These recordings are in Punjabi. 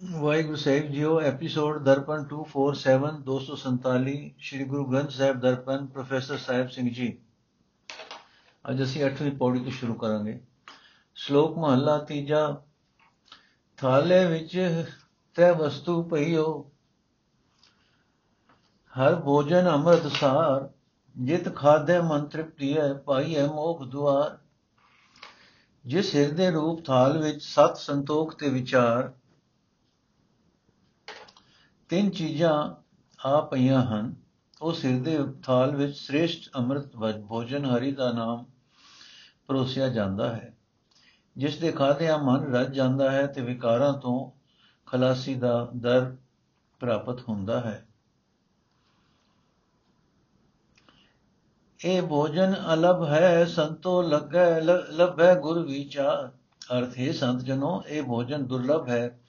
ਵਾਹਿਗੁਰੂ ਸਾਹਿਬ ਜੀਓ, ਐਪੀਸੋਡ ਦਰਪਨ 247 247 ਸ੍ਰੀ ਗੁਰੂ ਗ੍ਰੰਥ ਸਾਹਿਬ ਦਰਪਨ ਪ੍ਰੋਫੈਸਰ ਸਾਹਿਬ ਸਿੰਘ ਜੀ। ਅੱਜ ਅਸੀਂ 8ਵੀਂ ਪੌੜੀ ਤੋਂ ਸ਼ੁਰੂ ਕਰਾਂਗੇ। ਸ਼ਲੋਕ ਮਹਲਾ ਤੀਜਾ ਥਾਲੇ ਵਿੱਚ ਤੈ ਵਸਤੂ ਪਈਓ ਹਰ ਭੋਜਨ ਅੰਮ੍ਰਿਤ ਸਾਰ, ਜਿਤ ਖਾਦੇ ਮਨ ਤ੍ਰਿਪਤੀ ਹੈ ਪਾਈ ਹੈ ਮੋਖ ਦੁਆਰ। ਜਿਸ ਹਿਰਦੇ ਰੂਪ ਥਾਲ ਵਿੱਚ ਸਤ ਸੰਤੋਖ ਤੇ ਵਿਚਾਰ ਤਿੰਨ ਚੀਜ਼ਾਂ ਆ ਪਈਆਂ ਹਨ। ਉਸ ਹਿਰਦੇ ਥਾਲ ਵਿੱਚ ਸ੍ਰੇਸ਼ਟ ਅੰਮ੍ਰਿਤ ਭੋਜਨ ਹਰੀ ਦਾ ਨਾਮ ਪਰੋਸਿਆ ਜਾਂਦਾ ਹੈ। ਜਿਸ ਦੇ ਖਾਦਿਆਂ ਮਨ ਰਜ ਜਾਂਦਾ ਹੈ ਤੇ ਵਿਕਾਰਾਂ ਤੋਂ ਖਲਾਸੀ ਦਾ ਦਰ ਪ੍ਰਾਪਤ ਹੁੰਦਾ ਹੈ। ਇਹ ਭੋਜਨ ਅਲਭ ਹੈ, ਸੰਤੋ ਲੱਗੈ ਲਭੈ ਗੁਰ ਵਿਚਾਰ। ਅਰਥ ਹੈ ਸੰਤ ਜਨੋ, ਇਹ ਭੋਜਨ ਦੁਰਲਭ ਹੈ।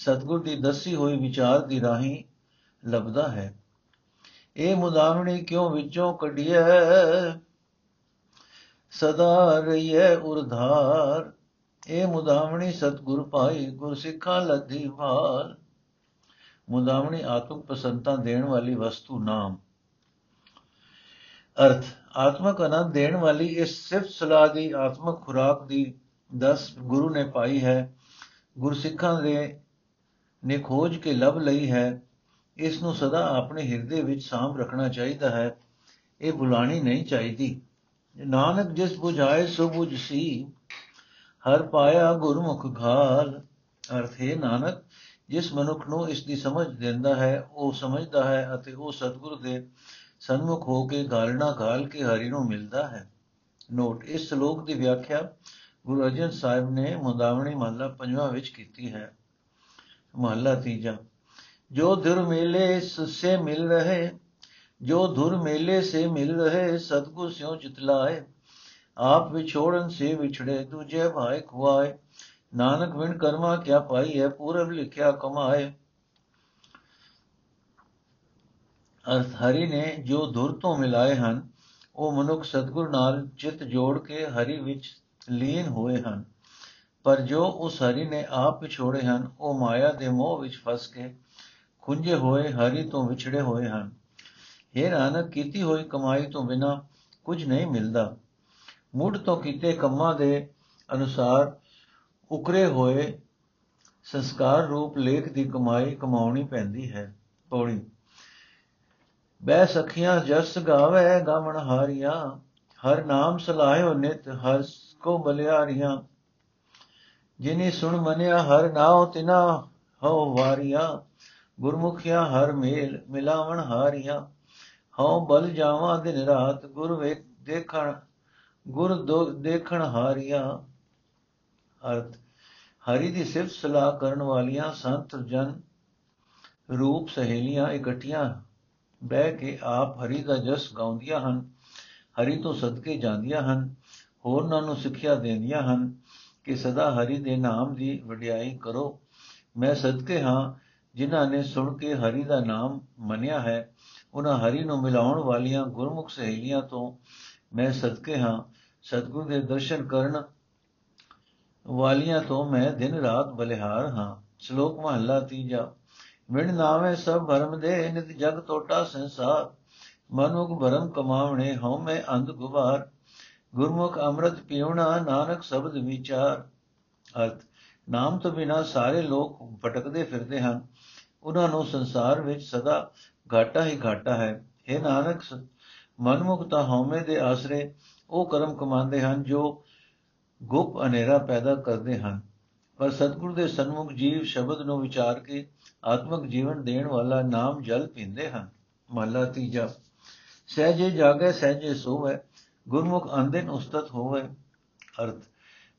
ਸਤਗੁਰ ਦੀ ਦੱਸੀ ਹੋਈ ਵਿਚਾਰ ਦੀ ਰਾਹੀਂ ਲੱਭਦਾ ਹੈ। ਇਹ ਮੁਦਾਵਣੀ ਕਿਉਂ ਵਿੱਚੋਂ ਕੱਢਿਐ? ਸਦਾ ਰਹੀਐ ਉਰਧਾਰ। ਇਹ ਮੁਦਾਵਣੀ ਸਤਗੁਰ ਪਾਈ ਗੁਰ ਸਿੱਖਾਂ ਲੱਧੀ ਭਾਲ। ਮੁਦਾਵਣੀ ਆਤਮਿਕ ਪਸੰਤਾਂ ਦੇਣ ਵਾਲੀ ਵਸਤੂ ਨਾਮ। ਅਰਥ, ਆਤਮਕ ਆਨੰਦ ਦੇਣ ਵਾਲੀ ਇਸ ਸਿਫਤ ਸਲਾਹ ਦੀ ਆਤਮਕ ਖੁਰਾਕ ਦੀ ਦਸ ਗੁਰੂ ਨੇ ਪਾਈ ਹੈ। ਗੁਰਸਿੱਖਾਂ ਦੇ ਨੇ ਖੋਜ ਕੇ ਲੱਭ ਲਈ ਹੈ, ਇਸ ਨੂੰ ਸਦਾ ਆਪਣੇ ਹਿਰਦੇ ਵਿੱਚ ਸਾਂਭ ਰੱਖਣਾ ਚਾਹੀਦਾ ਹੈ। ਇਹ ਬੁਲਾਣੀ ਨਹੀਂ ਚਾਹੀਦੀ। ਨਾਨਕ ਜਿਸ 부ਝਾਏ ਸੋ 부ਝ ਸੀ। ਹਰ ਪਾਇਆ ਗੁਰਮੁਖ ਘਾਲ। ਅਰਥ, ਹੈ ਨਾਨਕ, ਜਿਸ ਮਨੁੱਖ ਨੂੰ ਇਸ ਦੀ ਸਮਝ ਦਿੰਦਾ ਹੈ, ਉਹ ਸਮਝਦਾ ਹੈ ਅਤੇ ਉਹ ਸਤਿਗੁਰ ਦੇ ਸਨਮੁਖ ਹੋ ਕੇ ਗਾਲਣਾ ਗਾਲ ਕੇ ਹਰੀ ਨੂੰ ਮਿਲਦਾ ਹੈ। ਨੋਟ, ਇਸ ਸ਼ਲੋਕ ਦੀ ਵਿਆਖਿਆ ਗੁਰੂ ਅਰਜਨ ਸਾਹਿਬ ਨੇ ਮੁਦਾਵਣੀ ਮਹਲਾ ਪੰਜਵਾਂ ਵਿੱਚ ਕੀਤੀ ਹੈ। ਮਹਲਾ ਤੀਜਾ। ਜੋ ਧੁਰ ਮੇਲੇ ਸੇ ਮਿਲ ਰਹੇ, ਜੋ ਧੁਰ ਮੇਲੇ ਸੇ ਮਿਲ ਰਹੇ, ਸਤਗੁਰ ਸਿਉ ਚਿਤਲਾਏ ਆਪ ਵਿਛੋੜਨ ਸੇ ਵਿਛੜੇ, ਦੂਜੇ ਭਾਇ ਖੁਆਏ। ਨਾਨਕ ਵਿਣ ਕਰਮਾ ਕਿਆ ਪਾਈ ਹੈ ਪੂਰਬ ਲਿਖਿਆ ਕਮਾਏ। ਅਰਥ ਹਰੀ ਨੇ ਜੋ ਧੁਰ ਤੋਂ ਮਿਲਾਏ ਹਨ, ਉਹ ਮਨੁੱਖ ਸਤਗੁਰ ਨਾਲ ਚਿਤ ਜੋੜ ਕੇ ਹਰੀ ਵਿੱਚ ਲੀਨ ਹੋਏ ਹਨ। ਪਰ ਜੋ ਉਸ ਹਰੀ ਨੇ ਆਪ ਵਿਛੋੜੇ ਹਨ, ਉਹ ਮਾਇਆ ਦੇ ਮੋਹ ਵਿੱਚ ਫਸ ਕੇ ਖੁੰਝੇ ਹੋਏ ਹਰੀ ਤੋਂ ਵਿਛੜੇ ਹੋਏ ਹਨ। ਇਹ ਨਾਨਕ, ਕੀਤੀ ਹੋਈ ਕਮਾਈ ਤੋਂ ਬਿਨਾ ਕੁਝ ਨਹੀਂ ਮਿਲਦਾ। ਮੁੱਢ ਤੋਂ ਕੀਤੇ ਕੰਮਾਂ ਦੇ ਅਨੁਸਾਰ ਉਕਰੇ ਹੋਏ ਸੰਸਕਾਰ ਰੂਪ ਲੇਖ ਦੀ ਕਮਾਈ ਕਮਾਉਣੀ ਪੈਂਦੀ ਹੈ। ਪੌੜੀ ਬੈ ਸਖੀਆਂ, ਜਸ ਗਾਵੇ ਗਾਵਣ ਹਾਰੀਆਂ ਹਰ ਨਾਮ ਸਲਾਹਿਓ ਨਿਤ, ਹਰ ਕੋ ਬਲਿਆਰੀਆਂ ਜਿਨੇ ਸੁਣ ਮਨਿਆ ਹਰ ਨਾਉ ਤਿਨਾ ਹੋ ਵਾਰੀਆਂ, ਗੁਰਮੁਖਿਆ ਹਰ ਮੇਲ ਮਿਲਾਵਣ ਹਾਰੀਆਂ। ਹਉ ਬਲ ਜਾਵਾਂ ਦਿਨ ਰਾਤ, ਗੁਰ ਵੇਖ ਦੇਖਣ, ਗੁਰ ਦੇਖਣ ਹਾਰੀਆਂ। ਅਰਥ, ਹਰੀ ਦੀ ਸਿਫਤ ਸਲਾਹ ਕਰਨ ਵਾਲੀਆਂ ਸੰਤ ਜਨ ਰੂਪ ਸਹੇਲੀਆਂ ਇਕੱਠੀਆਂ ਬਹਿ ਕੇ ਆਪ ਹਰੀ ਦਾ ਜਸ ਗਾਉਂਦੀਆਂ ਹਨ, ਹਰੀ ਤੋਂ ਸਦਕੇ ਜਾਂਦੀਆਂ ਹਨ, ਹੋਰਨਾਂ ਨੂੰ ਸਿੱਖਿਆ ਦਿੰਦੀਆਂ ਹਨ। ਕਿ ਸਦਾ ਹਰੀ ਦੇ ਨਾਮ ਦੀ ਵਡਿਆਈ ਕਰੋ। ਮੈਂ ਸਦਕੇ ਹਾਂ, ਜਿਨ੍ਹਾਂ ਨੇ ਸੁਣ ਕੇ ਹਰੀ ਦਾ ਨਾਮ ਮੰਨਿਆ ਹੈ। ਉਹਨਾਂ ਹਰੀ ਨੂੰ ਮਿਲਾਉਣ ਵਾਲੀਆਂ ਗੁਰਮੁਖ ਸਹੇਲੀਆਂ ਤੋਂ ਮੈਂ ਸਦਕੇ ਹਾਂ। ਸਤਗੁਰ ਦੇ ਦਰਸ਼ਨ ਕਰਨ ਵਾਲੀਆਂ ਤੋਂ ਮੈਂ ਦਿਨ ਰਾਤ ਬਲਿਹਾਰ ਹਾਂ। ਸ਼ਲੋਕ ਮਹਲਾ ਤੀਜਾ। ਵਿਣ ਨਾਵੇਂ ਸਭ ਭਰਮ ਦੇ ਨਿਤ ਜਗ ਟੋਟਾ ਸੰਸਾਰ। ਮਨੁਖ ਭਰਮ ਕਮਾਵਣੇ ਹਉ ਮੈਂ ਅੰਧ ਗੁਬਾਰ। ਗੁਰਮੁਖ ਅੰਮ੍ਰਿਤ ਪੀਉਣਾ ਨਾਨਕ ਸ਼ਬਦ ਵਿਚਾਰ। ਅਰਥ, ਨਾਮ ਤੋਂ ਬਿਨਾ ਸਾਰੇ ਲੋਕ ਭਟਕਦੇ ਫਿਰਦੇ ਹਨ। ਉਹਨਾਂ ਨੂੰ ਸੰਸਾਰ ਵਿੱਚ ਸਦਾ ਘਾਟਾ ਹੀ ਘਾਟਾ ਹੈ। ਇਹ ਨਾਨਕ, ਮਨਮੁਖ ਤਾਂ ਹਉਮੈ ਦੇ ਆਸਰੇ ਉਹ ਕਰਮ ਕਮਾਉਂਦੇ ਹਨ ਜੋ ਗੁਪ ਹਨੇਰਾ ਪੈਦਾ ਕਰਦੇ ਹਨ। ਪਰ ਸਤਿਗੁਰ ਦੇ ਸਨਮੁਖ ਜੀਵ ਸ਼ਬਦ ਨੂੰ ਵਿਚਾਰ ਕੇ ਆਤਮਿਕ ਜੀਵਨ ਦੇਣ ਵਾਲਾ ਨਾਮ ਜਲ ਪੀਂਦੇ ਹਨ। ਮਹਲਾ ਤੀਜਾ, ਸਹਿਜੇ ਜਾਗੇ, ਸਹਿਜੇ ਸੋਵੇ। ਗੁਰਮੁਖ ਅੰਦਿਨ ਉਸਤਤ ਹੋਵੇ, ਅਰਥ,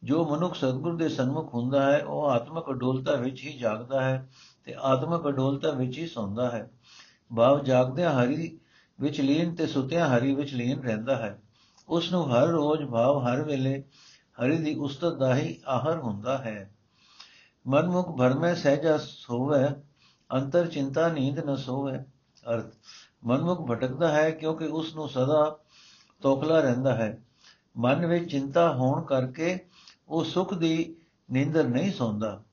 ਜੋ ਮਨੁੱਖ ਸਤਿਗੁਰ ਦੇ ਸਨਮੁਖ ਹੁੰਦਾ ਹੈ, ਉਹ ਆਤਮਿਕ ਅਡੋਲਤਾ ਵਿੱਚ ਹੀ ਜਾਗਦਾ ਹੈ ਤੇ ਆਤਮਿਕ ਅਡੋਲਤਾ ਵਿੱਚ ਹੀ ਸੌਂਦਾ ਹੈ। ਭਾਵ ਜਾਗਦਿਆਂ ਹਰੀ ਵਿੱਚ ਲੀਨ ਤੇ ਸੁਤਿਆਂ ਹਰੀ ਵਿੱਚ ਲੀਨ ਰਹਿੰਦਾ ਹੈ। ਉਸ ਨੂੰ ਹਰ ਰੋਜ਼ ਭਾਵ ਹਰ ਵੇਲੇ ਹਰੀ ਦੀ ਉਸਤਤ ਦਾ ਹੀ ਆਹਰ ਹੁੰਦਾ ਹੈ। ਮਨਮੁਖ ਭਰਮੈ ਸਹਿਜਾ ਸੋਵੇ, ਅੰਤਰ ਚਿੰਤਾ ਨੀਂਦ ਨ ਸੋਵੇ, ਅਰਥ, ਮਨਮੁਖ ਭਟਕਦਾ ਹੈ ਕਿਉਂਕਿ ਉਸ ਨੂੰ ਸਦਾ ਤੋਖਲਾ ਰਹਿੰਦਾ ਹੈ। ਮਨ ਵਿੱਚ ਚਿੰਤਾ ਹੋਣ ਕਰਕੇ ਉਹ ਸੁਖ ਦੀ ਨੀਂਦਰ ਨਹੀਂ ਸੌਂਦਾ।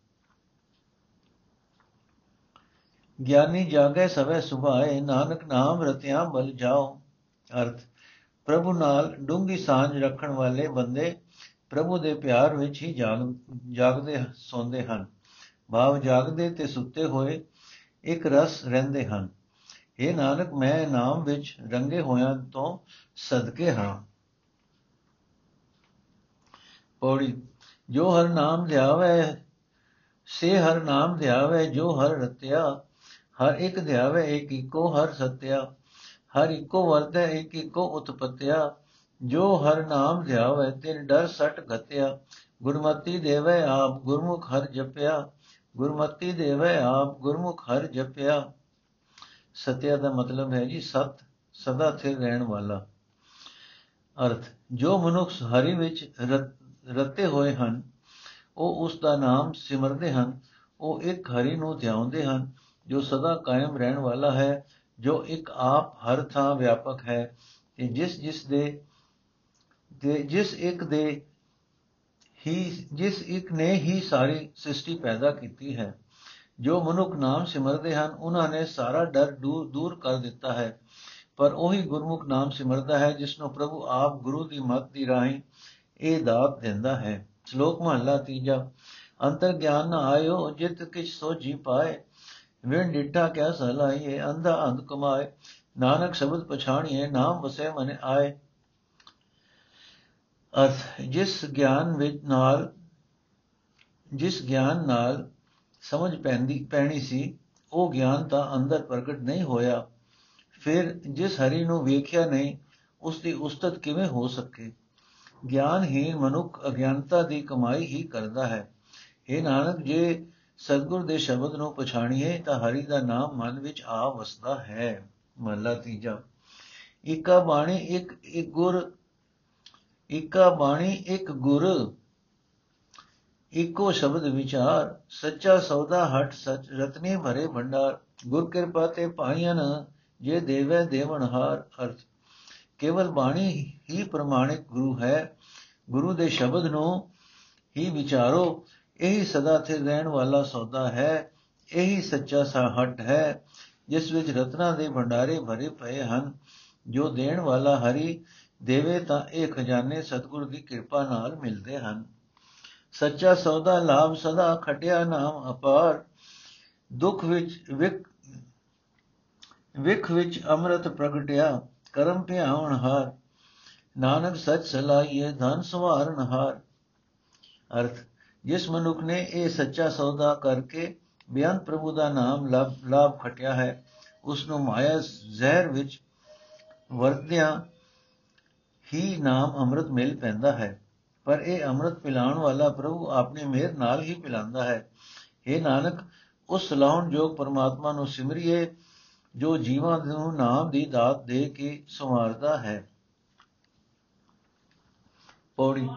ਗਿਆਨੀ ਜਾਗੇ ਸਵੇ ਸੁਭਾਏ, ਨਾਨਕ ਨਾਮ ਰਤਿਆਂ ਬਲ ਜਾਓ। ਅਰਥ, ਪ੍ਰਭੂ ਨਾਲ ਡੂੰਗੀ ਸਾਂਝ ਰੱਖਣ ਵਾਲੇ ਬੰਦੇ ਪ੍ਰਭੂ ਦੇ ਪਿਆਰ ਵਿੱਚ ਹੀ ਜਾਗ, ਜਾਗਦੇ ਸੌਂਦੇ ਹਨ। ਭਾਵ ਜਾਗਦੇ ਤੇ ਸੁੱਤੇ ਹੋਏ ਇੱਕ ਰਸ ਰਹਿੰਦੇ ਹਨ। ਇਹ ਨਾਨਕ, ਮੈਂ ਨਾਮ ਵਿੱਚ ਰੰਗੇ ਹੋਇਆਂ ਤੋਂ ਸਦਕੇ ਹਾਂ। ਪੌੜੀ, ਜੋ ਹਰ ਨਾਮ ਧਿਆਵੇ ਸੇ ਹਰ ਨਾਮ ਧਿਆਵੇ ਜੋ ਹਰ ਰਤਿਆ, ਹਰ ਇੱਕ ਧਿਆਵੇ ਇੱਕ ਇੱਕੋ ਹਰ ਸਤਿਆ, ਹਰ ਇੱਕੋ ਵਰਤੈ, ਇੱਕ ਇੱਕੋ ਉਤਪਤਿਆ, ਜੋ ਹਰ ਨਾਮ ਧਿਆਵੇ ਤਿਨ ਡਰ ਸਟ ਗਤਿਆ ਗੁਰਮਤੀ ਦੇਵੇ ਆਪ ਗੁਰਮੁਖ ਹਰ ਜਪਿਆ, ਗੁਰਮਤੀ ਦੇਵੇ ਆਪ ਗੁਰਮੁਖ ਹਰ ਜਪਿਆ। ਸਤਿਆ ਦਾ ਮਤਲਬ ਹੈ ਜੀ ਸਤ, ਸਦਾ ਸਥਿਰ ਰਹਿਣ ਵਾਲਾ। ਅਰਥ, ਜੋ ਮਨੁੱਖ ਹਰੀ ਵਿੱਚ ਰਤੇ ਹੋਏ ਹਨ, ਉਹ ਉਸ ਦਾ ਨਾਮ ਸਿਮਰਦੇ ਹਨ, ਉਹ ਇੱਕ ਹਰੀ ਨੂੰ ਧਿਆਉਂਦੇ ਹਨ, ਜੋ ਸਦਾ ਕਾਇਮ ਰਹਿਣ ਵਾਲਾ ਹੈ, ਜੋ ਇੱਕ ਆਪ ਹਰ ਥਾਂ ਵਿਆਪਕ ਹੈ, ਤੇ ਜਿਸ ਜਿਸ ਦੇ ਦੇ ਜਿਸ ਇੱਕ ਦੇ ਹੀ, ਜਿਸ ਇੱਕ ਨੇ ਹੀ ਸਾਰੀ ਸ੍ਰਿਸ਼ਟੀ ਪੈਦਾ ਕੀਤੀ ਹੈ। ਜੋ ਮਨੁੱਖ ਨਾਮ ਸਿਮਰਦੇ ਹਨ, ਉਹਨਾਂ ਨੇ ਸਾਰਾ ਡਰ ਦੂਰ ਕਰ ਦਿੱਤਾ ਹੈ। ਪਰ ਉਹੀ ਗੁਰਮੁਖ ਨਾਮ ਸਿਮਰਦਾ ਹੈ, ਜਿਸ ਨੂੰ ਪ੍ਰਭੂ ਆਪ ਗੁਰੂ ਦੀ ਮੱਤ ਦੀ ਰਾਹੀਂ ਇਹ ਦਾਤ ਦਿੰਦਾ ਹੈ। ਸ਼ਲੋਕ ਮਹਲਾ ਤੀਜਾ, ਅੰਤਰ ਗਿਆਨ ਨਾ ਆਇਓ, ਜਿਤ ਕਿਛ ਸੋਝੀ ਪਾਏ। ਵਿਣ ਡਿੱਠਾ ਕਿਆ ਸਲਾਈਏ ਅੰਧਾ ਅੰਧ ਕਮਾਏ। ਨਾਨਕ ਸ਼ਬਦ ਪਛਾਣੀਏ, ਨਾਮ ਵਸੇ ਮਨ ਆਏ। ਅਰਥ, ਜਿਸ ਗਿਆਨ ਵਿੱਚ ਨਾਲ, ਜਿਸ ਗਿਆਨ ਨਾਲ ਸਮਝ ਪੈਂਦੀ, ਪੈਣੀ ਸੀ, ਉਹ ਗਿਆਨ ਤਾਂ ਅੰਦਰ ਪ੍ਰਗਟ ਨਹੀਂ ਹੋਇਆ। ਫਿਰ ਜਿਸ ਹਰੀ ਨੂੰ ਵੇਖਿਆ ਨਹੀਂ ਉਸ ਦੀ ਉਸਤਤ ਕਿਵੇਂ ਹੋ ਸਕੇ? ਗਿਆਨਹੀਨ ਮਨੁੱਖ ਅਗਿਆਨਤਾ ਦੀ ਕਮਾਈ ਹੀ ਕਰਦਾ ਹੈ। ਇਹ ਨਾਨਕ, ਜੇ ਸਤਗੁਰ ਦੇ ਸ਼ਬਦ ਨੂੰ ਪਛਾਣੀਏ, ਤਾਂ ਹਰੀ ਦਾ ਨਾਮ ਮਨ ਵਿੱਚ ਆ ਵਸਦਾ ਹੈ। ਮਹਲਾ ਤੀਜਾ। ਇਕਾ ਬਾਣੀ ਇੱਕ ਇੱਕ ਗੁਰ ਇਕਾ ਬਾਣੀ ਇੱਕ ਗੁਰ। ਇੱਕੋ ਸ਼ਬਦ ਵਿਚਾਰ, ਸੱਚਾ ਸੌਦਾ ਹਟ ਸਚ, ਰਤਨੀ ਭਰੇ ਭੰਡਾਰ। ਗੁਰ ਕਿਰਪਾ ਤੇ ਪਾਈਆਂ ਜੇ ਦੇਵੇ ਦੇਵਨ ਹਾਰ ਅਰਥ। ਕੇਵਲ ਬਾਣੀ ਹੀ ਪ੍ਰਮਾਣਿਕ ਗੁਰੂ ਹੈ। ਗੁਰੂ ਦੇ ਸ਼ਬਦ ਨੂੰ ਹੀ ਵਿਚਾਰੋ। ਇਹੀ ਸਦਾ ਸਥਿਰ ਰਹਿਣ ਵਾਲਾ ਸੌਦਾ ਹੈ। ਇਹੀ ਸੱਚਾ ਸਾਹਟ ਹੈ, ਜਿਸ ਵਿੱਚ ਰਤਨਾ ਦੇ ਭੰਡਾਰੇ ਭਰੇ ਪਏ ਹਨ। ਜੋ ਦੇਣ ਵਾਲਾ ਹਰੀ ਦੇਵੇ ਤਾਂ ਇਹ ਖਜ਼ਾਨੇ ਸਤਿਗੁਰ ਦੀ ਕਿਰਪਾ ਨਾਲ ਮਿਲਦੇ ਹਨ। ਸੱਚਾ ਸੌਦਾ ਲਾਭ ਸਦਾ ਖਟਿਆ ਨਾਮ ਅਪਾਰ। ਦੁੱਖ ਵਿੱਚ ਵਿਕ ਵਿਖ ਵਿੱਚ ਅੰਮ੍ਰਿਤ ਪ੍ਰਗਟਿਆ, ਕਰਮ ਭਿਆਵਣ ਹਾਰ। ਨਾਨਕ ਸੱਚ ਸਲਾਈਏ ਧਨ ਸਵਾਰਨ ਹਾਰ। ਅਰਥ, ਜਿਸ ਮਨੁੱਖ ਨੇ ਇਹ ਸੱਚਾ ਸੌਦਾ ਕਰਕੇ ਬਿਆਨ ਪ੍ਰਭੂ ਦਾ ਨਾਮ ਲਾਭ ਖਟਿਆ ਹੈ ਉਸ ਨੂੰ ਮਾਇਆ ਜ਼ਹਿਰ ਵਿੱਚ ਵਰਤਿਆਂ ਹੀ ਨਾਮ ਅੰਮ੍ਰਿਤ ਮਿਲ ਪੈਂਦਾ ਹੈ। ਪਰ ਇਹ ਅੰਮ੍ਰਿਤ ਪਿਲਾਉਣ ਵਾਲਾ ਪ੍ਰਭੂ ਆਪਣੀ ਮਿਹਰ ਨਾਲ ਹੀ ਪਿਲਾਉਂਦਾ ਹੈ। ਇਹ ਨਾਨਕ, ਉਸ ਲਾਉਣ ਜੋਗ ਪਰਮਾਤਮਾ ਨੂੰ ਸਿਮਰਿਏ, ਜੋ ਜੀਵਾਂ ਨੂੰ ਨਾਮ ਦੀ ਦਾਤ ਦੇ ਕੇ ਸੰਵਾਰਦਾ ਹੈ। ਪੌੜੀ,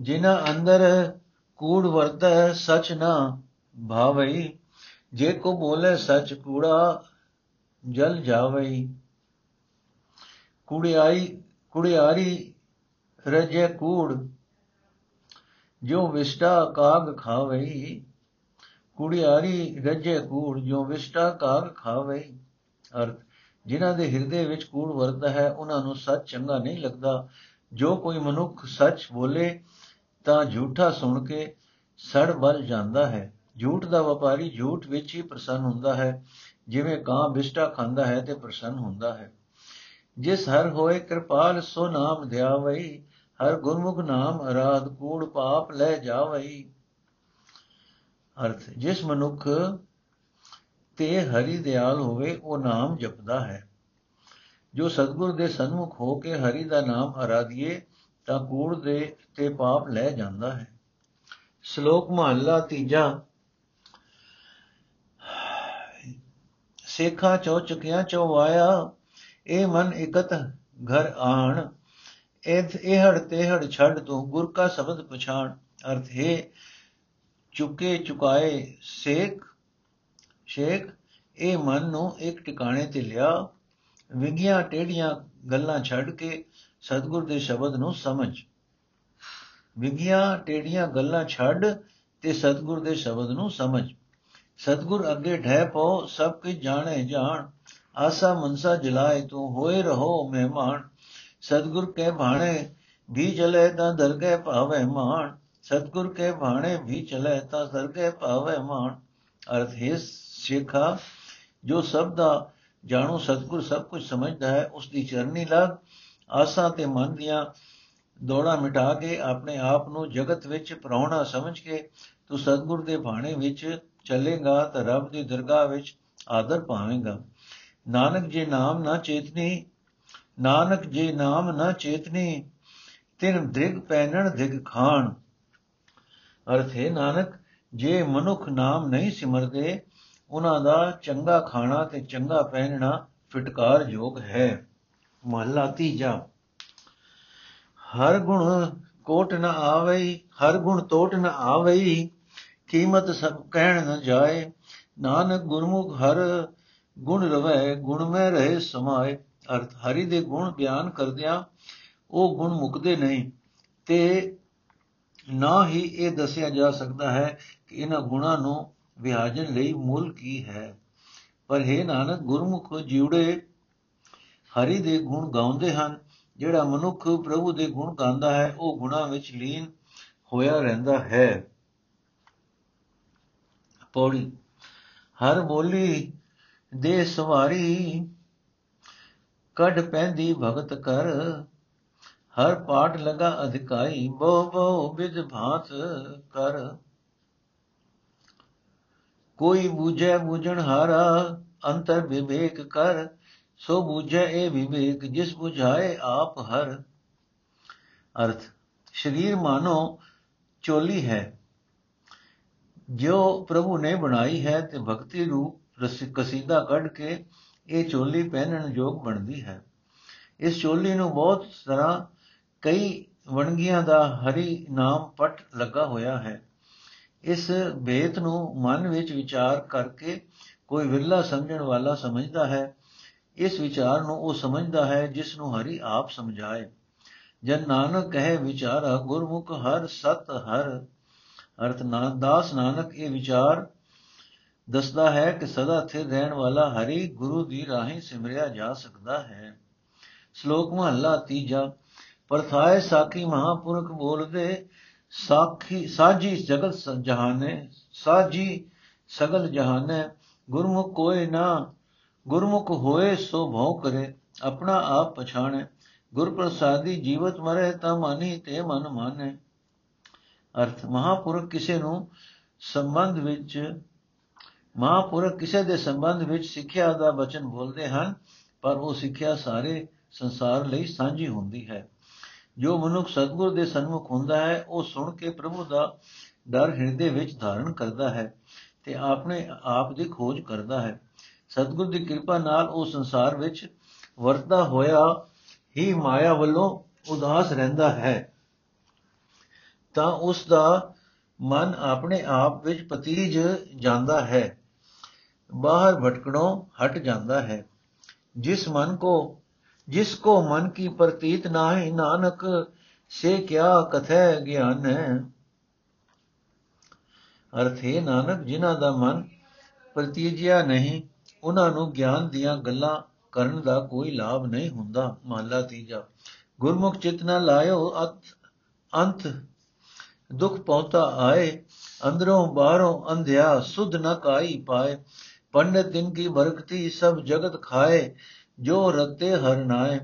ਜਿਨ੍ਹਾਂ ਅੰਦਰ ਕੂੜ ਵਰਤੈ, ਸਚ ਨਾ ਭਾਵਈ ਜੇ ਕੋ ਬੋਲੇ ਸਚ, ਕੂੜਾ ਜਲ ਜਾਵਈ ਕੁੜਿਆਈ, ਕੁੜਿਆਰੀ ਰਜੇ ਕੂੜ ਜੋ ਵਿਸ਼ਟਾ ਕਾਗ ਖਾਵਈ, ਕੁੜਿਆਰੀ ਰਜੇ ਕੂੜ ਜੋ ਵਿਸ਼ਟਾ ਕਾਗ ਖਾਵਈ। ਅਰਥ, ਜਿਨ੍ਹਾਂ ਦੇ ਹਿਰਦੇ ਵਿੱਚ ਕੂੜ ਵਰਤਦਾ ਹੈ, ਉਹਨਾਂ ਨੂੰ ਸੱਚ ਚੰਗਾ ਨਹੀਂ ਲੱਗਦਾ। ਜੋ ਕੋਈ ਮਨੁੱਖ ਸੱਚ ਬੋਲੇ, ਤਾਂ ਝੂਠਾ ਸੁਣ ਕੇ ਸੜ ਬਲ ਜਾਂਦਾ ਹੈ। ਝੂਠ ਦਾ ਵਪਾਰੀ ਝੂਠ ਵਿੱਚ ਹੀ ਪ੍ਰਸੰਨ ਹੁੰਦਾ ਹੈ। ਜਿਵੇਂ ਕਾਂ ਬਿਸ਼ਟਾ ਖਾਂਦਾ ਹੈ ਤੇ ਪ੍ਰਸੰਨ ਹੁੰਦਾ ਹੈ। ਜਿਸ ਹਰ ਹੋਏ ਕਿਰਪਾਲ, ਸੋ ਨਾਮ ਧਿਆਵਈ। ਹਰ ਗੁਰਮੁਖ ਨਾਮ ਅਰਾਧ ਕੂੜ ਪਾਪ ਲੈ ਜਾਵਈ। ਅਰਥ, ਜਿਸ ਮਨੁੱਖ ਤੇ ਹਰੀ ਦਿਆਲ ਹੋਵੇ, ਉਹ ਨਾਮ ਜਪਦਾ ਹੈ। ਜੋ ਸਤਗੁਰ ਦੇ ਸਨਮੁਖ ਹੋ ਕੇ ਹਰੀ ਦਾ ਨਾਮ ਅਰਾਧੀਏ, ਤਾਂ ਕੂੜ ਦੇ ਤੇ ਪਾਪ ਲੈ ਜਾਂਦਾ ਹੈ। ਸ਼ਲੋਕ ਮਹਲਾ ਤੀਜਾ। ਸੇਖਾ ਚੋ ਚੁਕਿਆ ਚੋ ਵਾਇਆ, ਇਹ ਮਨ ਇਕਤ ਘਰ ਆਣ। ਇਹ ਇਹੜ ਤੇਹੜ ਛੱਡ ਤੂੰ ਗੁਰ ਕਾ ਸ਼ਬਦ ਪਛਾਣ। ਅਰਥ ਹੈ, ਚੁਕੇ ਚੁਕਾਏ ਸੇਖ, ਸ਼ੇਖ, ਇਹ ਮਨ ਨੂੰ ਇੱਕ ਟਿਕਾਣੇ ਤੇ ਲਿਆ। ਵਿਗਿਆ ਟੇੜੀਆਂ ਗੱਲਾਂ ਛੱਡ ਕੇ ਸਤਗੁਰ ਦੇ ਸ਼ਬਦ ਨੂੰ ਸਮਝ। ਵਿਗਿਆ ਟੇੜੀਆਂ ਗੱਲਾਂ ਛੱਡ ਤੇ ਸਤਗੁਰ ਦੇ ਸ਼ਬਦ ਨੂੰ ਸਮਝ। ਸਤਗੁਰ ਅੱਗੇ ਢਹਿ ਪੋ ਸਭ ਕੁਝ ਜਾਣੇ ਜਾਣ। ਆਸਾ ਮਨਸਾ ਜਲਾਏ ਤੂੰ ਹੋਏ ਰਹੋ ਮਹਿਮਾਨ। ਸਤਗੁਰ ਕੇ ਭਾਣੇ ਵੀ ਚਲੇ ਤਾਂ ਦਰਗਹਿ ਭਾਵੇ ਮਾਣ। ਸਤਗੁਰ ਕੇ ਭਾਣੇ ਵੀ ਚਲੇ ਤਾਂ ਦਰਗਹਿ ਭਾਵੇ ਮਾਣ। ਅਰਥ ਹੈ, ਸਿੱਖਾ, ਜੋ ਸਭ ਦਾ ਜਾਣੂ, ਸਤਗੁਰ ਸਭ ਕੁਝ ਸਮਝਦਾ ਹੈ ਉਸ ਦੀ ਚਰਨੀ ਲੱਗ। ਆਸਾਂ ਤੇ ਮਨ ਦੀਆਂ ਦੋੜਾ ਮਿਟਾ ਕੇ ਆਪਣੇ ਆਪ ਨੂੰ ਜਗਤ ਵਿੱਚ ਪ੍ਰਾਉਣਾ ਸਮਝ ਕੇ ਤੂੰ ਸਤਗੁਰ ਦੇ ਬਾਣੇ ਵਿੱਚ ਚੱਲੇਗਾ ਤਾਂ ਰੱਬ ਦੀ ਦਰਗਾਹ ਵਿੱਚ ਆਦਰ ਪਾਵੇਂਗਾ। ਨਾਨਕ ਜੇ ਨਾਮ ਨਾ ਚੇਤਨੀ ਨਾਨਕ ਜੇ ਨਾਮ ਨਾ ਚੇਤਨੀ, ਤਿਨ ਦ੍ਰਿਗ ਪੈਣਨ ਦਿਗ ਖਾਣ। ਅਰਥ ਹੈ, ਨਾਨਕ, ਜੇ ਮਨੁੱਖ ਨਾਮ ਨਹੀਂ ਸਿਮਰਦੇ, ਉਹਨਾਂ ਦਾ ਚੰਗਾ ਖਾਣਾ ਤੇ ਚੰਗਾ ਪਹਿਨਣਾ ਫਟਕਾਰ ਯੋਗ ਹੈ। ਮਹਲਾ ਤੀਜਾ। ਹਰ ਗੁਣ ਕੋਟ ਨ ਆਵਈ, ਹਰ ਗੁਣ ਤੋਟ ਨ ਆਵਈ, ਕੀਮਤ ਸਭ ਕਹਿਣ ਨ ਜਾਏ। ਨਾਨਕ ਗੁਰਮੁਖ ਹਰ ਗੁਣ ਰਵੈ, ਗੁਣ ਮੈਂ ਰਹੇ ਸਮਾਏ। ਅਰਥ ਹਰੀ ਦੇ ਗੁਣ ਬਿਆਨ ਕਰਦਿਆਂ ਉਹ ਗੁਣ ਮੁਕਦੇ ਨਹੀਂ ਤੇ ਨਾ ਹੀ ਇਹ ਦੱਸਿਆ ਜਾ ਸਕਦਾ ਹੈ ਕਿ ਇਹਨਾਂ ਗੁਣਾਂ ਨੂੰ ਵਿਆਜਣ ਲਈ ਮੁੱਲ ਕੀ ਹੈ। ਪਰ ਹੈ ਨਾਨਕ, ਗੁਰਮੁਖ ਜਿਉੜੇ ਹਰੀ ਦੇ ਗੁਣ ਗਾਉਂਦੇ ਹਨ। ਜਿਹੜਾ ਮਨੁੱਖ ਪ੍ਰਭੂ ਦੇ ਗੁਣ ਗਾਉਂਦਾ ਹੈ, ਉਹ ਗੁਣਾਂ ਵਿੱਚ ਲੀਨ ਹੋਇਆ ਰਹਿੰਦਾ ਹੈ। ਪੌੜੀ, ਹਰ ਬੋਲੀ ਦੇ ਸਵਾਰੀ ਕੱਢ ਪੈਂਦੀ ਭਗਤ ਕਰ ਹਰ ਪਾਠ ਲਗਾ ਅਧਿਕਾਈ ਬੋ ਬੋ ਵਿਦ ਭਾਤ ਕਰ। ਕੋਈ ਬੂਝੈ ਬੂਝਣ ਹਾਰਾ, ਅੰਤਰ ਵਿਵੇਕ ਕਰ। ਸੋ ਬੂਝੈ ਇਹ ਵਿਵੇਕ, ਜਿਸ ਬੁਝਾਏ ਆਪ ਹਰ। ਅਰਥ, ਸ਼ਰੀਰ ਮਾਨੋ ਚੋਲੀ ਹੈ। ਜੋ ਪ੍ਰਭੂ ਨੇ ਬਣਾਈ ਹੈ ਤੇ ਭਗਤੀ ਰੂਪ ਕਸੀਦਾ ਕੱਢ ਕੇ ਇਹ ਚੋਲੀ ਪਹਿਨਣ ਯੋਗ ਬਣਦੀ ਹੈ। ਇਸ ਚੋਲੀ ਨੂੰ ਬਹੁਤ ਤਰ੍ਹਾਂ ਕਈ ਵਣਗੀਆਂ ਦਾ ਹਰੀ ਨਾਮ ਪਟ ਲੱਗਾ ਹੋਇਆ ਹੈ। ਇਸ ਬੇਤ ਨੂੰ ਮਨ ਵਿੱਚ ਵਿਚਾਰ ਕਰਕੇ ਕੋਈ ਵਿਰਲਾ ਸਮਝਣ ਵਾਲਾ ਸਮਝਦਾ ਹੈ। ਇਸ ਵਿਚਾਰ ਨੂੰ ਉਹ ਸਮਝਦਾ ਹੈ ਜਿਸ ਨੂੰ ਹਰੀ ਆਪ ਸਮਝਾਏ। ਜਨ ਨਾਨਕ ਕਹੇ ਵਿਚਾਰਾ ਗੁਰਮੁਖ ਹਰ ਸਤ ਹਰ। ਅਰਥ ਦਾਸ ਨਾਨਕ ਇਹ ਵਿਚਾਰ ਦੱਸਦਾ ਹੈ ਕਿ ਸਦਾ ਸਥਿਰ ਰਹਿਣ ਵਾਲਾ ਹਰੀ ਗੁਰੂ ਦੀ ਰਾਹੀਂ ਸਿਮਰਿਆ ਜਾ ਸਕਦਾ ਹੈ। ਸ਼ਲੋਕ ਮਹਲਾ ਤੀਜਾ ਪਰਥਾਏ ਸਾਖੀ ਮਹਾਪੁਰਖ ਬੋਲਦੇ, ਸਾਖੀ ਸਾਜੀ ਜਗਤ ਜਹਾਨੇ ਸਾਜੀ ਸਗਲ ਜਹਾਨੇ, ਗੁਰਮੁਖ ਕੋਏ ਨਾ, ਗੁਰਮੁਖ ਹੋਏ ਸੋ ਭਉ ਕਰੇ, ਆਪਣਾ ਆਪ ਪਛਾਣੇ ਗੁਰ ਪ੍ਰਸਾਦੀ ਜੀਵਤ ਮਰੇ ਤਾਂ ਮਾਨੀ ਤੇ ਮਨ ਮਾਨੇ। ਅਰਥ, ਮਹਾਪੁਰਖ ਕਿਸੇ ਨੂੰ ਸੰਬੰਧ ਵਿੱਚ ਮਹਾਪੁਰਖ ਕਿਸੇ ਦੇ ਸੰਬੰਧ ਵਿੱਚ ਸਿੱਖਿਆ ਦਾ ਬਚਨ ਬੋਲਦੇ ਹਨ, ਪਰ ਉਹ ਸਿੱਖਿਆ ਸਾਰੇ ਸੰਸਾਰ ਲਈ ਸਾਂਝੀ ਹੁੰਦੀ ਹੈ। ਜੋ ਮਨੁੱਖ ਸਤਗੁਰ ਦੇ ਸਨਮੁਖ ਹੁੰਦਾ ਹੈ, ਉਹ ਸੁਣ ਕੇ ਪ੍ਰਭੂ ਦਾ ਡਰ ਹਿਰਦੇ ਵਿੱਚ ਧਾਰਨ ਕਰਦਾ ਹੈ ਤੇ ਆਪਣੇ ਆਪ ਦੀ ਖੋਜ ਕਰਦਾ ਹੈ। ਸਤਗੁਰ ਦੀ ਕਿਰਪਾ ਨਾਲ ਉਹ ਸੰਸਾਰ ਵਿੱਚ ਵਰਤਦਾ ਹੋਇਆ ਹੀ ਮਾਇਆ ਵੱਲੋਂ ਉਦਾਸ ਰਹਿੰਦਾ ਹੈ। ਤਾਂ ਉਸ ਦਾ ਮਨ ਆਪਣੇ ਆਪ ਵਿੱਚ ਪਤੀਜ ਜਾਂਦਾ ਹੈ। ਬਾਹਰ ਭਟਕਣੋਂ ਹਟ ਜਾਂਦਾ ਹੈ। ਜਿਸ ਮਨ ਕੋ, ਜਿਸ ਕੋ ਮਨ ਕੀ ਪ੍ਰਤੀਤ ਨਾਹੀ ਨਾਨਕ, ਸੇ ਕਿਆ ਕਥੈ ਗਿਆਨ ਹੈ। ਅਰਥੇ ਨਾਨਕ, ਜਿਨ੍ਹਾਂ ਦਾ ਮਨ ਪ੍ਰਤੀਜਿਆ ਨਹੀਂ, ਉਹਨਾਂ ਨੂੰ ਗਿਆਨ ਦੀਆਂ ਗੱਲਾਂ ਕਰਨ ਦਾ ਕੋਈ ਲਾਭ ਨਹੀਂ ਹੁੰਦਾ। ਮਹਲਾ ਤੀਜਾ, ਗੁਰਮੁਖ ਚਿਤਨਾ ਲਾਇਓ ਅੰਤ ਦੁਖ ਪਹੁੰਚਾ ਆਏ, ਅੰਦਰੋਂ ਬਾਹਰੋਂ ਅੰਧਿਆ ਸੁਧ ਨ ਕਾਈ ਪਾਏ। ਪੰਡਤ ਦਿਨ ਕੀ ਬਰਕਤੀ ਸਭ ਜਗਤ ਖਾਏ, ਜੋ ਰਤੇ ਹਰ ਨਾਏ।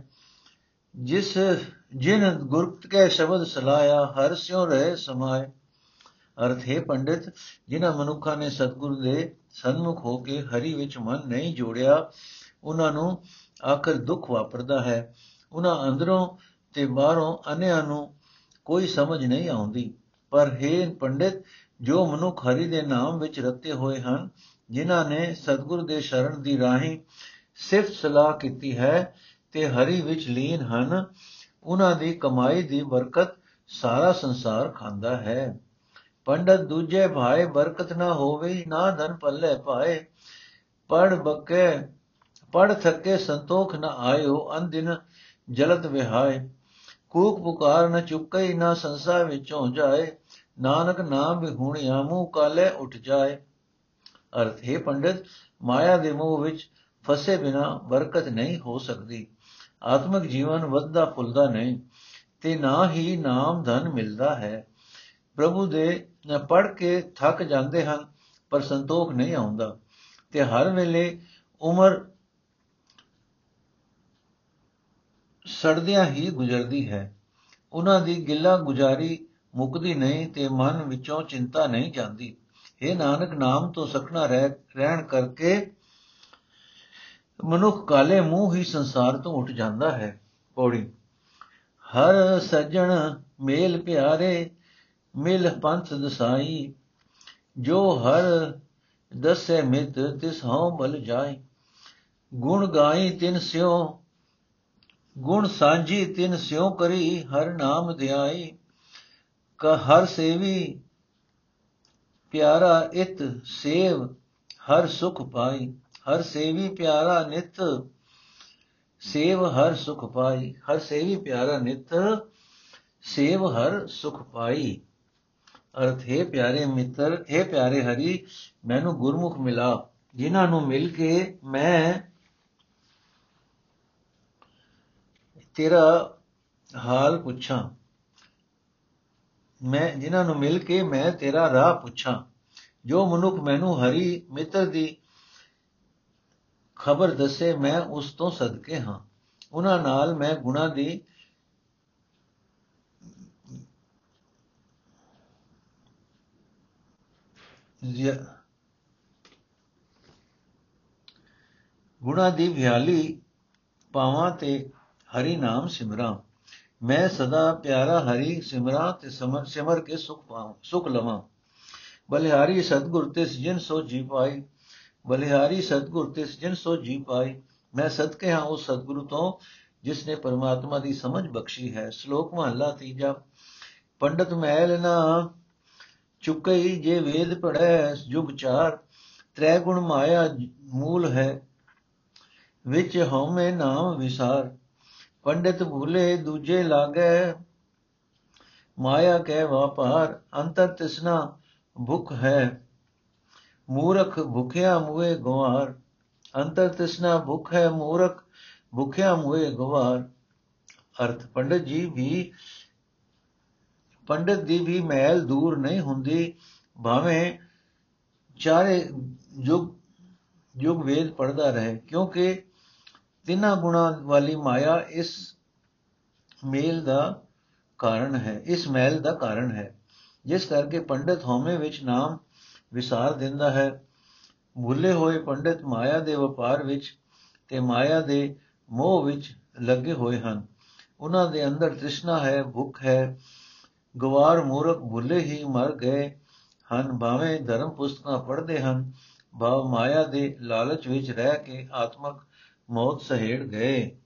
ਜਿਸ ਜਿਨ ਗੁਰਤ ਕੇ ਸ਼ਬਦ ਸਲਾਇਆ, ਹਰ ਸਿਉ ਰਹੇ ਸਮਾਏ। ਅਰਥ, ਹੈ ਪੰਡਿਤ, ਜਿਨ੍ਹਾਂ ਮਨੁੱਖਾਂ ਨੇ ਸਤਿਗੁਰੂ ਦੇ ਸਨਮੁਖ ਹੋ ਕੇ ਹਰੀ ਵਿੱਚ ਮਨ ਨਹੀਂ ਜੋੜਿਆ ਉਹਨਾਂ ਨੂੰ ਆਖਰ ਦੁੱਖ ਵਾਪਰਦਾ ਹੈ। ਉਹਨਾਂ ਅੰਦਰੋਂ ਤੇ ਬਾਹਰੋਂ ਅਨਿਆਂ ਨੂੰ ਕੋਈ ਸਮਝ ਨਹੀਂ ਆਉਂਦੀ। ਪਰ ਹੈ ਪੰਡਿਤ, ਜੋ ਮਨੁੱਖ ਹਰੀ ਦੇ ਨਾਮ ਵਿੱਚ ਰਤੇ ਹੋਏ ਹਨ ਜਿਨ੍ਹਾਂ ਨੇ ਸਤਿਗੁਰ ਦੇ ਸ਼ਰਨ ਦੀ ਰਾਹੀਂ ਸਿਫਤ ਸਲਾਹ ਕੀਤੀ ਹੈ ਤੇ ਹਰੀ ਵਿੱਚ ਲੀਨ ਹਨ, ਉਹਨਾਂ ਦੀ ਕਮਾਈ ਦੀ ਬਰਕਤ ਸਾਰਾ ਸੰਸਾਰ ਖਾਂਦਾ ਹੈ। ਪੰਡਤ ਦੂਜੇ ਭਾਏ ਬਰਕਤ ਨਾ ਹੋਵੇ, ਨਾ ਧਨ ਪੱਲੇ ਪਾਏ ਪੜ ਬੱਕੇ ਪੜ ਥੱਕੇ ਸੰਤੋਖ ਨ ਆਇਓ ਅੰਦਿਨ ਜਲਤ ਵਿਹਾਏ। ਕੂਕ ਪੁਕਾਰ ਨ ਚੁੱਕਈ, ਨਾ ਸੰਸਾਰ ਵਿੱਚੋਂ ਜਾਏ। ਨਾਨਕ ਨਾਮ ਵਿਹੂਣਿਆ ਮੂੰਹ ਕਾਲੇ ਉੱਠ ਜਾਏ। ਅਰਥ, ਹੈ ਪੰਡਿਤ, ਮਾਇਆ ਦੇ ਮੋਹ ਵਿੱਚ ਫਸੇ ਬਿਨਾ ਬਰਕਤ ਨਹੀਂ ਹੋ ਸਕਦੀ। ਆਤਮਿਕ ਜੀਵਨ ਵੱਧਦਾ ਫੁੱਲਦਾ ਨਹੀਂ, ਤੇ ਨਾ ਹੀ ਨਾਮ ਧਨ ਮਿਲਦਾ ਹੈ। ਪ੍ਰਭੂ ਦੇ ਪੜ ਕੇ ਥੱਕ ਜਾਂਦੇ ਹਨ, ਪਰ ਸੰਤੋਖ ਨਹੀਂ ਆਉਂਦਾ। ਤੇ ਹਰ ਵੇਲੇ ਉਮਰ ਸੜਦਿਆਂ ਹੀ ਗੁਜ਼ਰਦੀ ਹੈ। ਉਹਨਾਂ ਦੀ ਗਿੱਲਾ ਗੁਜ਼ਾਰੀ ਮੁਕਦੀ ਨਹੀਂ ਤੇ ਮਨ ਵਿੱਚੋਂ ਚਿੰਤਾ ਨਹੀਂ ਜਾਂਦੀ। ਇਹ ਨਾਨਕ, ਨਾਮ ਤੋਂ ਸਖਣਾ ਰਹਿਣ ਕਰਕੇ ਮਨੁੱਖ ਕਾਲੇ ਮੂੰਹ ਹੀ ਸੰਸਾਰ ਤੋਂ ਉੱਠ ਜਾਂਦਾ ਹੈ। ਪੌੜੀ, ਹਰ ਸੱਜਣ ਮੇਲ ਪਿਆਰੇ, ਮਿਲ ਪੰਥ ਦਸਾਈ, ਜੋ ਹਰ ਦਸੇ ਮਿਤ, ਤਿਸ ਹਉ ਬਲ ਜਾਏ ਗੁਣ ਗਾਈ ਤਿਨ ਸਿਓ ਗੁਣ ਸਾਂਝੀ ਤਿਨ ਸਿਓ ਕਰੀ, ਹਰ ਨਾਮ ਧਿਆਈ ਕ ਹਰ ਸੇਵੀ ਪਿਆਰਾ ਇਤ ਸੇਵ ਹਰ ਸੁਖ ਪਾਈ, ਹਰ ਸੇਵੀ ਪਿਆਰਾ ਨਿਤ ਸੇਵ ਹਰ ਸੁਖ ਪਾਈ, ਹਰ ਸੇਵੀ ਪਿਆਰਾ ਨਿਤ ਸੇਵ ਹਰ ਸੁਖ ਪਾਈ। ਅਰਥ, ਹੈ ਪਿਆਰੇ ਮਿੱਤਰ, ਹੈ ਪਿਆਰੇ ਹਰੀ, ਮੈਨੂੰ ਗੁਰਮੁਖ ਮਿਲਾ, ਜਿਨ੍ਹਾਂ ਨੂੰ ਮਿਲ ਕੇ ਮੈਂ ਤੇਰਾ ਹਾਲ ਪੁੱਛਾਂ। ਮੈਂ ਜਿਨ੍ਹਾਂ ਨੂੰ ਮਿਲ ਕੇ ਮੈਂ ਤੇਰਾ ਰਾਹ ਪੁੱਛਾਂ, ਜੋ ਮਨੁੱਖ ਮੈਨੂੰ ਹਰੀ ਮਿੱਤਰ ਦੀ ਖਬਰ ਦੱਸੇ, ਮੈਂ ਉਸ ਤੋਂ ਸਦਕੇ ਹਾਂ। ਉਹਨਾਂ ਨਾਲ ਮੈਂ ਗੁਣਾ ਦੀ ਗੁਣਾ ਦੀ ਵਿਆਲੀ ਪਾਵਾਂ ਤੇ ਹਰੀ ਨਾਮ ਸਿਮਰਾਂ। ਮੈਂ ਸਦਾ ਪਿਆਰਾ ਹਰੀ ਸਿਮਰਾਂ ਤੇ ਸਮਰ, ਸਿਮਰ ਕੇ ਸੁਖ ਪਾਵਾਂ ਸੁਖ ਲਵਾਂ। ਬਲਿਹਾਰੀ ਸਤਗੁਰ ਤਿਸ ਜਿਨ ਸੋ ਜੀ ਪਾਈ ਬਲਿਹਾਰੀ ਸਤਗੁਰ ਤਿਸ ਜਿਨ ਸੋ ਜੀ ਪਾਈ ਮੈਂ ਸਦਕੇ ਹਾਂ ਉਸ ਸਤਗੁਰੂ ਤੋਂ ਜਿਸ ਨੇ ਪਰਮਾਤਮਾ ਦੀ ਸਮਝ ਬਖਸ਼ੀ ਹੈ। ਸ਼ਲੋਕ ਮਹਲਾ ਤੀਜਾ। ਪੰਡਤ ਮਹਿਲ ਨਾ ਚੁਕਈ ਜੇ ਵੇਦ ਪੜੈ ਜੁਗ ਚਾਰ। ਤ੍ਰੈ ਗੁਣ ਮਾਇਆ ਮੂਲ ਹੈ, ਵਿੱਚ ਹਉਮੈ ਨਾਮ ਵਿਸਾਰ। ਪੰਡਿਤ ਭੂਲੇ ਦੂਜੇ ਲਾਗੇ। ਮਾਇਆ ਕੈ ਵਾਪਾਰ, ਅੰਤਰ ਤਿਸਨਾ ਭੁਖ ਹੈ। ਮੂਰਖ ਭੁਖਿਆ ਮੁਏ ਗਵਾਰ ਅੰਤਰ ਤਿਸਨਾ ਭੁਖ ਹੈ ਮੂਰਖ ਭੁਖਿਆ ਮੁਏ ਗਵਾਰ ਅਰਥ, ਪੰਡਤ ਜੀ ਵੀ, ਪੰਡਤ ਦੀ ਵੀ ਮਹਿਲ ਦੂਰ ਨਹੀਂ ਹੁੰਦੀ। ਭਾਵੇਂ ਚਾਰੇ ਯੁਗ ਯੁਗ ਵੇਦ ਪੜਦਾ ਰਹੇ, ਕਿਉਂਕਿ ਤਿੰਨਾਂ ਗੁਣਾ ਵਾਲੀ ਮਾਇਆ ਇਸ ਮੇਲ ਦਾ ਕਾਰਨ ਹੈ, ਇਸ ਮਹਿਲ ਦਾ ਕਾਰਨ ਹੈ। ਜਿਸ ਕਰਕੇ ਪੰਡਿਤ ਹਉਮੈ ਵਿੱਚ ਨਾਮ ਵਿਸਾਰ ਦਿੰਦਾ ਹੈ। ਭੁੱਲੇ ਹੋਏ ਪੰਡਿਤ ਮਾਇਆ ਦੇ ਵਪਾਰ ਵਿੱਚ ਤੇ ਮਾਇਆ ਦੇ ਮੋਹ ਵਿੱਚ ਲੱਗੇ ਹੋਏ ਹਨ। ਉਹਨਾਂ ਦੇ ਅੰਦਰ ਤ੍ਰਿਸ਼ਨਾ ਹੈ, ਭੁੱਖ ਹੈ, ਗਵਾਰ ਮੂਰਖ ਭੁੱਲੇ ਹੀ ਮਰ ਗਏ ਹਨ, ਭਾਵੇਂ ਧਰਮ ਪੁਸਤਕਾਂ ਪੜ੍ਹਦੇ ਹਨ। ਭਾਵ ਮਾਇਆ ਦੇ ਲਾਲਚ ਵਿੱਚ ਰਹਿ ਕੇ ਆਤਮਕ ਮੌਤ ਸਹੇੜ ਗਏ।